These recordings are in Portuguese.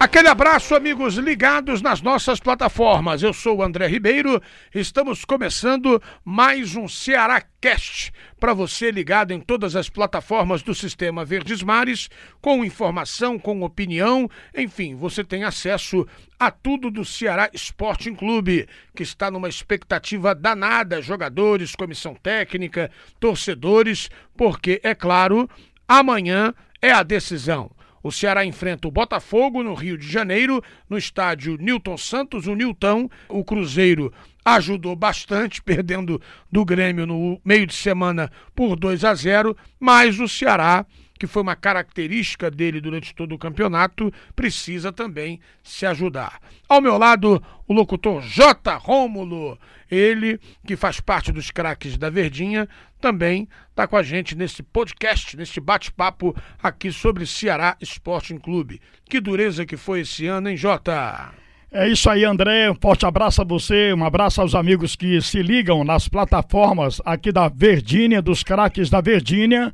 Aquele abraço, amigos ligados nas nossas plataformas. Eu sou o André Ribeiro. Estamos começando mais um Ceará Cast para você ligado em todas as plataformas do Sistema Verdes Mares, com informação, com opinião, enfim, você tem acesso a tudo do Ceará Sporting Clube, que está numa expectativa danada, jogadores, comissão técnica, torcedores, porque é claro, amanhã é a decisão. O Ceará enfrenta o Botafogo no Rio de Janeiro, no estádio Newton Santos, o Nilton. O Cruzeiro ajudou bastante, perdendo do Grêmio no meio de semana por 2 a 0, mas o Ceará que foi uma característica dele durante todo o campeonato, precisa também se ajudar. Ao meu lado, o locutor J. Rômulo, ele que faz parte dos craques da Verdinha, também está com a gente nesse podcast, nesse bate-papo aqui sobre Ceará Sporting Clube. Que dureza que foi esse ano, hein, Jota? É isso aí, André. Um forte abraço a você, um abraço aos amigos que se ligam nas plataformas aqui da Verdinha, dos craques da Verdinha.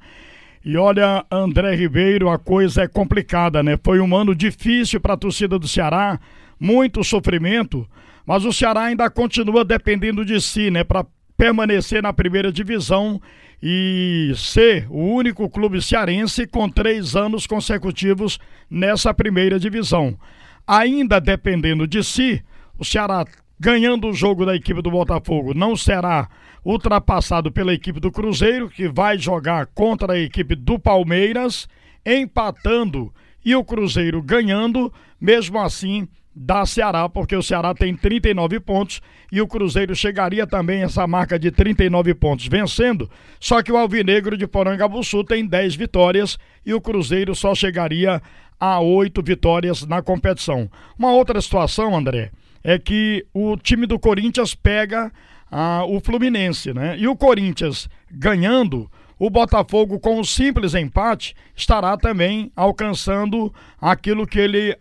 E olha, André Ribeiro, a coisa é complicada, né? Foi um ano difícil para a torcida do Ceará, muito sofrimento, mas o Ceará ainda continua dependendo de si, né? Para permanecer na primeira divisão e ser o único clube cearense com três anos consecutivos nessa primeira divisão. Ainda dependendo de si, o Ceará ganhando o jogo da equipe do Botafogo não será ultrapassado pela equipe do Cruzeiro, que vai jogar contra a equipe do Palmeiras, empatando e o Cruzeiro ganhando, mesmo assim da Ceará, porque o Ceará tem 39 pontos e o Cruzeiro chegaria também a essa marca de 39 pontos vencendo, só que o Alvinegro de Porangabuçu tem 10 vitórias e o Cruzeiro só chegaria a 8 vitórias na competição. Uma outra situação, André, é que o time do Corinthians pega ah, o Fluminense, né? E o Corinthians ganhando, o Botafogo com um simples empate estará também alcançando aquilo que ele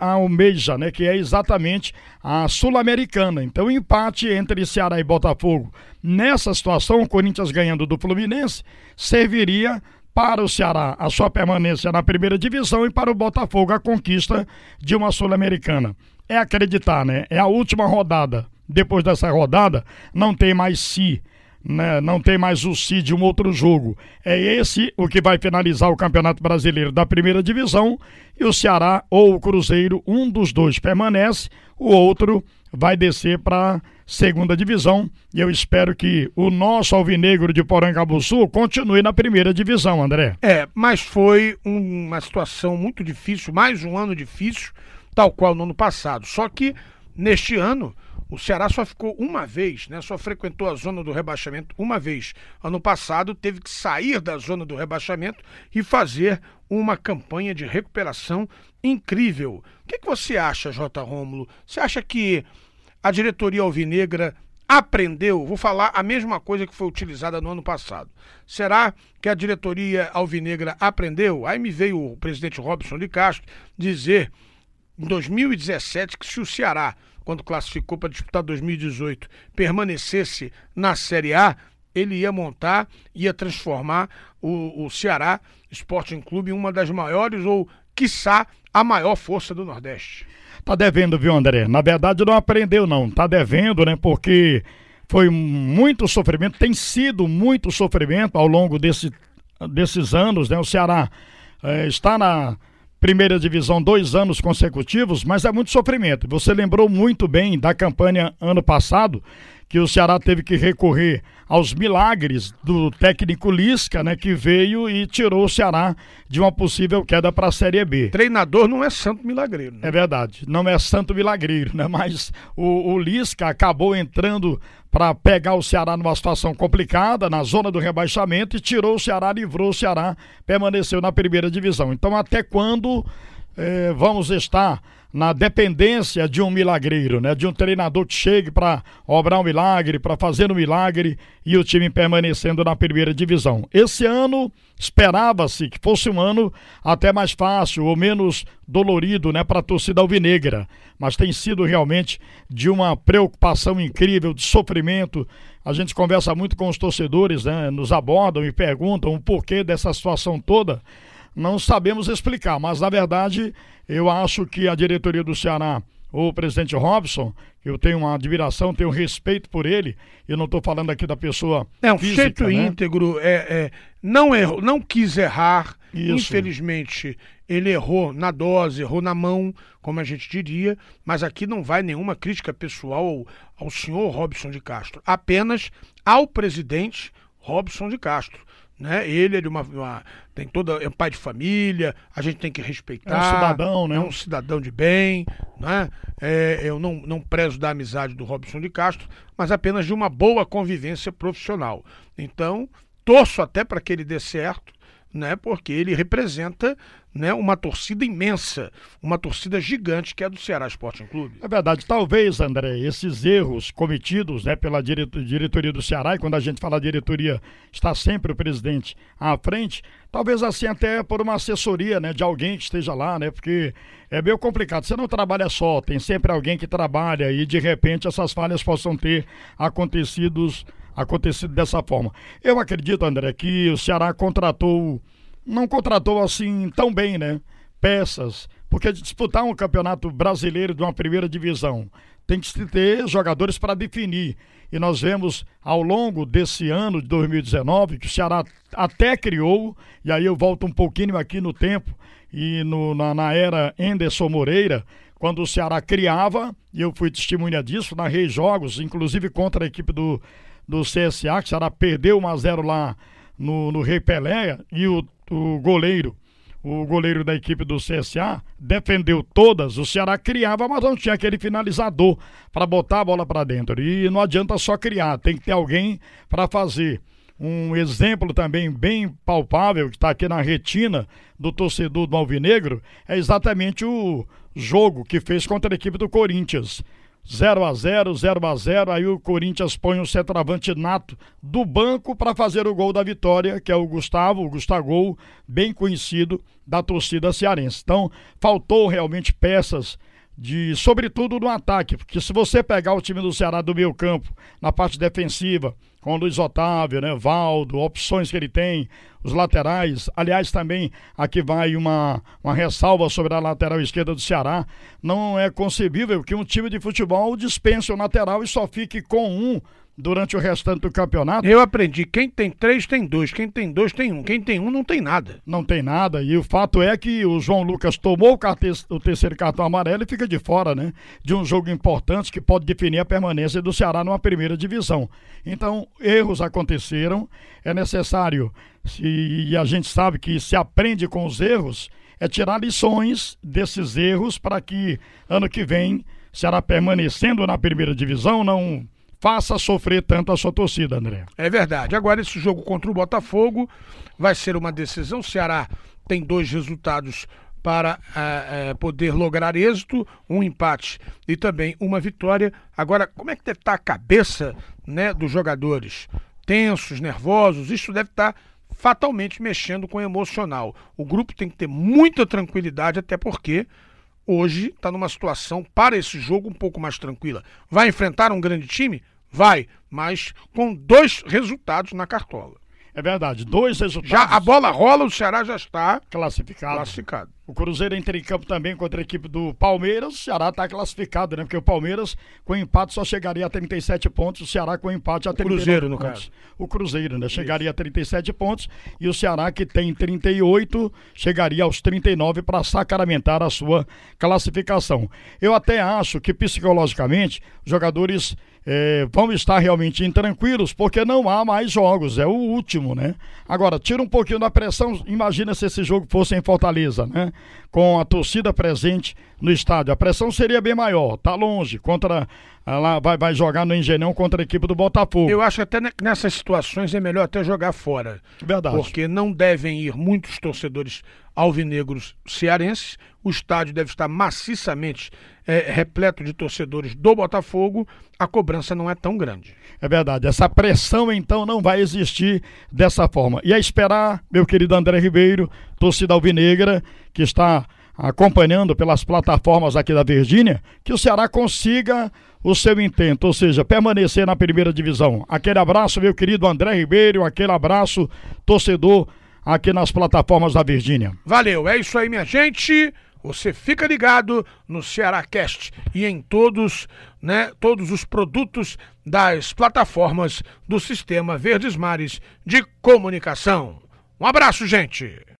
almeja, né? Que é exatamente a Sul-Americana. Então, o empate entre Ceará e Botafogo nessa situação, o Corinthians ganhando do Fluminense, serviria para o Ceará a sua permanência na primeira divisão e para o Botafogo a conquista de uma Sul-Americana. É acreditar, né? É a última rodada depois dessa rodada, não tem mais si. Né? Não tem mais o si de um outro jogo. É esse o que vai finalizar o Campeonato Brasileiro da primeira divisão. E o Ceará ou o Cruzeiro, um dos dois permanece, o outro vai descer para segunda divisão. E eu espero que o nosso Alvinegro de Porangabuçu continue na primeira divisão, André. É, mas foi uma situação muito difícil, mais um ano difícil, tal qual no ano passado. Só que neste ano o Ceará só ficou uma vez, né? Só frequentou a zona do rebaixamento uma vez. Ano passado teve que sair da zona do rebaixamento e fazer uma campanha de recuperação incrível. O que, que você acha, J. Rômulo? Você acha que a diretoria alvinegra aprendeu, vou falar a mesma coisa que foi utilizada no ano passado. Será que a diretoria alvinegra aprendeu? Aí me veio o presidente Robson de Castro dizer em 2017 que se o Ceará quando classificou para disputar 2018, permanecesse na Série A, ele ia montar, ia transformar o, o Ceará Sporting Clube em uma das maiores ou, quiçá, a maior força do Nordeste. Tá devendo, viu, André? Na verdade, não aprendeu, não. Tá devendo, né? Porque foi muito sofrimento, tem sido muito sofrimento ao longo desse, desses anos, né? O Ceará é, está na primeira divisão dois anos consecutivos, mas é muito sofrimento. Você lembrou muito bem da campanha ano passado, que o Ceará teve que recorrer aos milagres do técnico Lisca, né, que veio e tirou o Ceará de uma possível queda para a Série B. Treinador não é santo milagreiro. Né? É verdade, não é santo milagreiro, né? Mas o, o Lisca acabou entrando para pegar o Ceará numa situação complicada, na zona do rebaixamento, e tirou o Ceará, livrou o Ceará, permaneceu na primeira divisão. Então, até quando é, vamos estar na dependência de um milagreiro, né? De um treinador que chegue para obrar um milagre, para fazer um milagre e o time permanecendo na primeira divisão. Esse ano esperava-se que fosse um ano até mais fácil ou menos dolorido, né, para a torcida alvinegra, mas tem sido realmente de uma preocupação incrível, de sofrimento. A gente conversa muito com os torcedores, né, nos abordam e perguntam o porquê dessa situação toda não sabemos explicar, mas na verdade eu acho que a diretoria do Ceará, o presidente Robson, eu tenho uma admiração, tenho respeito por ele, eu não estou falando aqui da pessoa. É um física, jeito né? íntegro, é, é, não, errou, não quis errar, Isso. infelizmente ele errou na dose, errou na mão, como a gente diria, mas aqui não vai nenhuma crítica pessoal ao, ao senhor Robson de Castro, apenas ao presidente Robson de Castro né? Ele é de uma, uma, tem toda é um pai de família, a gente tem que respeitar. É um cidadão, né? É um cidadão de bem, né? É, eu não, não prezo da amizade do Robson de Castro, mas apenas de uma boa convivência profissional. Então, torço até para que ele dê certo, né? Porque ele representa né, uma torcida imensa, uma torcida gigante que é do Ceará Sporting Clube. É verdade. Talvez, André, esses erros cometidos né, pela diretoria do Ceará, e quando a gente fala diretoria, está sempre o presidente à frente, talvez assim até por uma assessoria né, de alguém que esteja lá, né? Porque é meio complicado. Você não trabalha só, tem sempre alguém que trabalha e de repente essas falhas possam ter acontecidos acontecido dessa forma. Eu acredito, André, que o Ceará contratou não contratou assim tão bem, né? Peças, porque disputar um campeonato brasileiro de uma primeira divisão tem que ter jogadores para definir. E nós vemos ao longo desse ano de 2019 que o Ceará até criou, e aí eu volto um pouquinho aqui no tempo e no, na, na era Enderson Moreira, quando o Ceará criava, e eu fui testemunha disso, narrei jogos, inclusive contra a equipe do, do CSA, que o Ceará perdeu 1 a 0 lá no, no Rei Pelé, e o o goleiro, o goleiro da equipe do CSA, defendeu todas, o Ceará criava, mas não tinha aquele finalizador para botar a bola para dentro. E não adianta só criar, tem que ter alguém para fazer. Um exemplo também bem palpável, que está aqui na retina do torcedor do Alvinegro, é exatamente o jogo que fez contra a equipe do Corinthians. 0 a 0 0 a 0 aí o Corinthians põe o centroavante nato do banco para fazer o gol da vitória, que é o Gustavo, o Gustavo, bem conhecido da torcida cearense. Então, faltou realmente peças de, sobretudo no ataque, porque se você pegar o time do Ceará do meio campo, na parte defensiva, com o Luiz Otávio, né, Valdo, opções que ele tem, os laterais, aliás também aqui vai uma, uma ressalva sobre a lateral esquerda do Ceará, não é concebível que um time de futebol dispense o lateral e só fique com um durante o restante do campeonato. Eu aprendi, quem tem três tem dois, quem tem dois tem um, quem tem um não tem nada. Não tem nada, e o fato é que o João Lucas tomou o, carte... o terceiro cartão amarelo e fica de fora, né? De um jogo importante que pode definir a permanência do Ceará numa primeira divisão. Então, erros aconteceram, é necessário, se... e a gente sabe que se aprende com os erros, é tirar lições desses erros para que ano que vem, Ceará permanecendo na primeira divisão, não faça sofrer tanto a sua torcida, André. É verdade. Agora, esse jogo contra o Botafogo vai ser uma decisão. O Ceará tem dois resultados para uh, poder lograr êxito, um empate e também uma vitória. Agora, como é que deve estar a cabeça né, dos jogadores? Tensos, nervosos, isso deve estar fatalmente mexendo com o emocional. O grupo tem que ter muita tranquilidade, até porque hoje está numa situação para esse jogo um pouco mais tranquila. Vai enfrentar um grande time? Vai, mas com dois resultados na cartola. É verdade, dois resultados. Já a bola rola, o Ceará já está classificado. classificado. O Cruzeiro entra em campo também contra a equipe do Palmeiras. O Ceará está classificado, né? Porque o Palmeiras, com empate, só chegaria a 37 pontos. O Ceará, com empate, a 39 Cruzeiro, no pontos. caso. O Cruzeiro, né? Chegaria a 37 pontos. E o Ceará, que tem 38, chegaria aos 39 para sacramentar a sua classificação. Eu até acho que, psicologicamente, os jogadores é, vão estar realmente intranquilos porque não há mais jogos, é o último, né? Agora, tira um pouquinho da pressão, imagina se esse jogo fosse em Fortaleza, né? Com a torcida presente no estádio. A pressão seria bem maior, tá longe, contra ela vai, vai jogar no Engenhão contra a equipe do Botafogo. Eu acho que até nessas situações é melhor até jogar fora. Verdade. Porque não devem ir muitos torcedores alvinegros cearenses. O estádio deve estar maciçamente é, repleto de torcedores do Botafogo. A cobrança não é tão grande. É verdade. Essa pressão, então, não vai existir dessa forma. E a esperar, meu querido André Ribeiro, torcida alvinegra, que está acompanhando pelas plataformas aqui da Virgínia, que o Ceará consiga o seu intento, ou seja, permanecer na primeira divisão. Aquele abraço, meu querido André Ribeiro, aquele abraço, torcedor, aqui nas plataformas da Virgínia. Valeu, é isso aí, minha gente. Você fica ligado no Ceará Cast e em todos, né, todos os produtos das plataformas do Sistema Verdes Mares de Comunicação. Um abraço, gente.